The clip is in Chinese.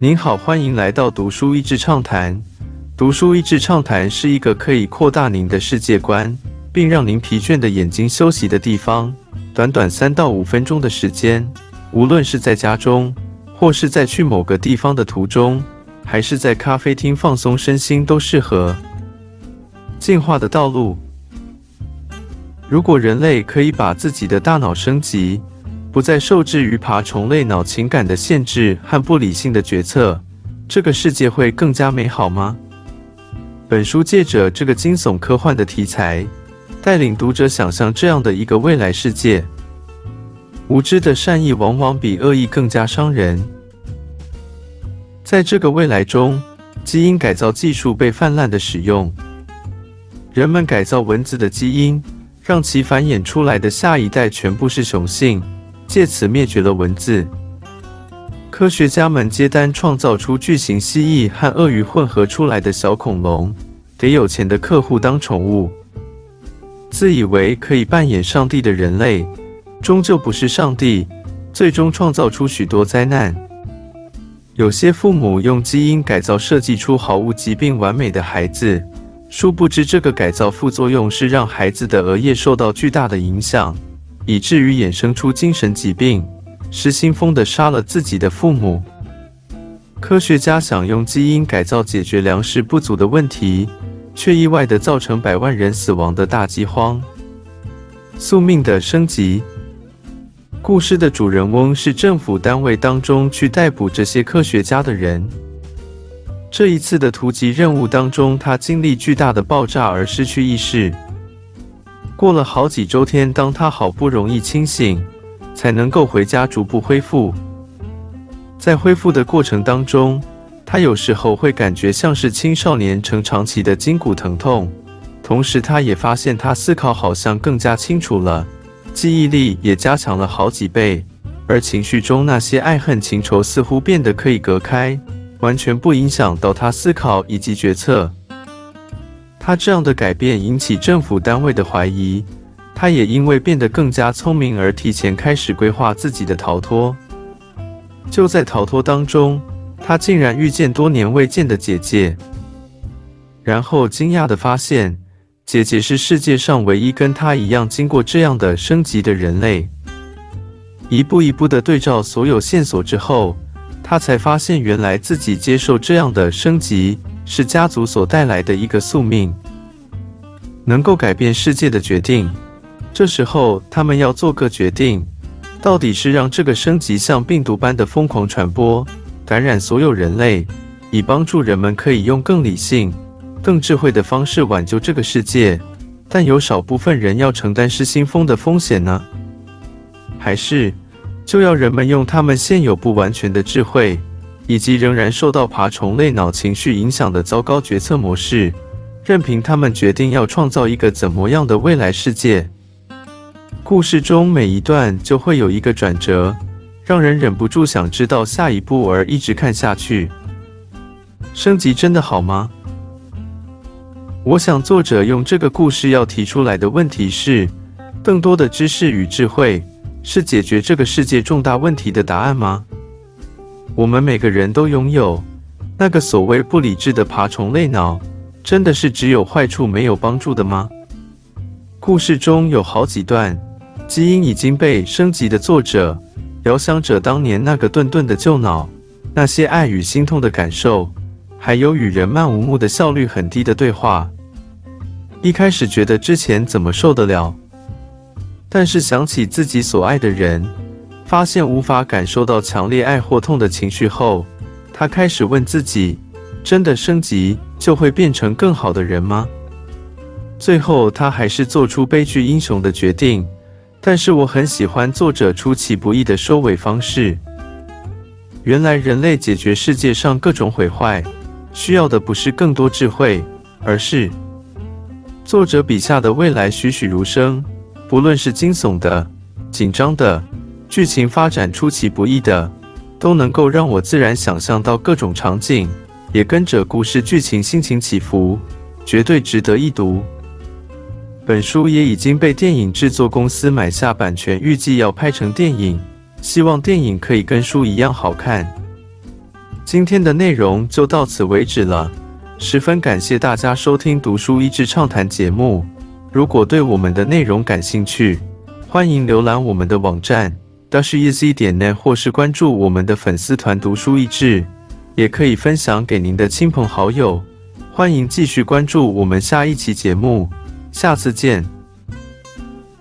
您好，欢迎来到读书益智畅谈。读书益智畅谈是一个可以扩大您的世界观，并让您疲倦的眼睛休息的地方。短短三到五分钟的时间，无论是在家中，或是在去某个地方的途中，还是在咖啡厅放松身心，都适合。进化的道路。如果人类可以把自己的大脑升级，不再受制于爬虫类脑情感的限制和不理性的决策，这个世界会更加美好吗？本书借着这个惊悚科幻的题材，带领读者想象这样的一个未来世界。无知的善意往往比恶意更加伤人。在这个未来中，基因改造技术被泛滥的使用，人们改造蚊子的基因。让其繁衍出来的下一代全部是雄性，借此灭绝了蚊子。科学家们接单创造出巨型蜥蜴和鳄鱼混合出来的小恐龙，给有钱的客户当宠物。自以为可以扮演上帝的人类，终究不是上帝，最终创造出许多灾难。有些父母用基因改造设计出毫无疾病、完美的孩子。殊不知，这个改造副作用是让孩子的额叶受到巨大的影响，以至于衍生出精神疾病，失心疯的杀了自己的父母。科学家想用基因改造解决粮食不足的问题，却意外的造成百万人死亡的大饥荒。宿命的升级。故事的主人翁是政府单位当中去逮捕这些科学家的人。这一次的突击任务当中，他经历巨大的爆炸而失去意识。过了好几周天，当他好不容易清醒，才能够回家逐步恢复。在恢复的过程当中，他有时候会感觉像是青少年成长期的筋骨疼痛，同时他也发现他思考好像更加清楚了，记忆力也加强了好几倍，而情绪中那些爱恨情仇似乎变得可以隔开。完全不影响到他思考以及决策。他这样的改变引起政府单位的怀疑。他也因为变得更加聪明而提前开始规划自己的逃脱。就在逃脱当中，他竟然遇见多年未见的姐姐，然后惊讶的发现，姐姐是世界上唯一跟他一样经过这样的升级的人类。一步一步的对照所有线索之后。他才发现，原来自己接受这样的升级是家族所带来的一个宿命，能够改变世界的决定。这时候，他们要做个决定：到底是让这个升级像病毒般的疯狂传播，感染所有人类，以帮助人们可以用更理性、更智慧的方式挽救这个世界，但有少部分人要承担失心疯的风险呢？还是？就要人们用他们现有不完全的智慧，以及仍然受到爬虫类脑情绪影响的糟糕决策模式，任凭他们决定要创造一个怎么样的未来世界。故事中每一段就会有一个转折，让人忍不住想知道下一步而一直看下去。升级真的好吗？我想作者用这个故事要提出来的问题是：更多的知识与智慧。是解决这个世界重大问题的答案吗？我们每个人都拥有那个所谓不理智的爬虫类脑，真的是只有坏处没有帮助的吗？故事中有好几段，基因已经被升级的作者遥想着当年那个顿顿的旧脑，那些爱与心痛的感受，还有与人漫无目的效率很低的对话。一开始觉得之前怎么受得了？但是想起自己所爱的人，发现无法感受到强烈爱或痛的情绪后，他开始问自己：真的升级就会变成更好的人吗？最后，他还是做出悲剧英雄的决定。但是我很喜欢作者出其不意的收尾方式。原来，人类解决世界上各种毁坏，需要的不是更多智慧，而是作者笔下的未来栩栩如生。不论是惊悚的、紧张的、剧情发展出其不意的，都能够让我自然想象到各种场景，也跟着故事剧情心情起伏，绝对值得一读。本书也已经被电影制作公司买下版权，预计要拍成电影，希望电影可以跟书一样好看。今天的内容就到此为止了，十分感谢大家收听《读书益智畅谈》节目。如果对我们的内容感兴趣，欢迎浏览我们的网站到是 easy 点呢或是关注我们的粉丝团“读书益智”，也可以分享给您的亲朋好友。欢迎继续关注我们下一期节目，下次见。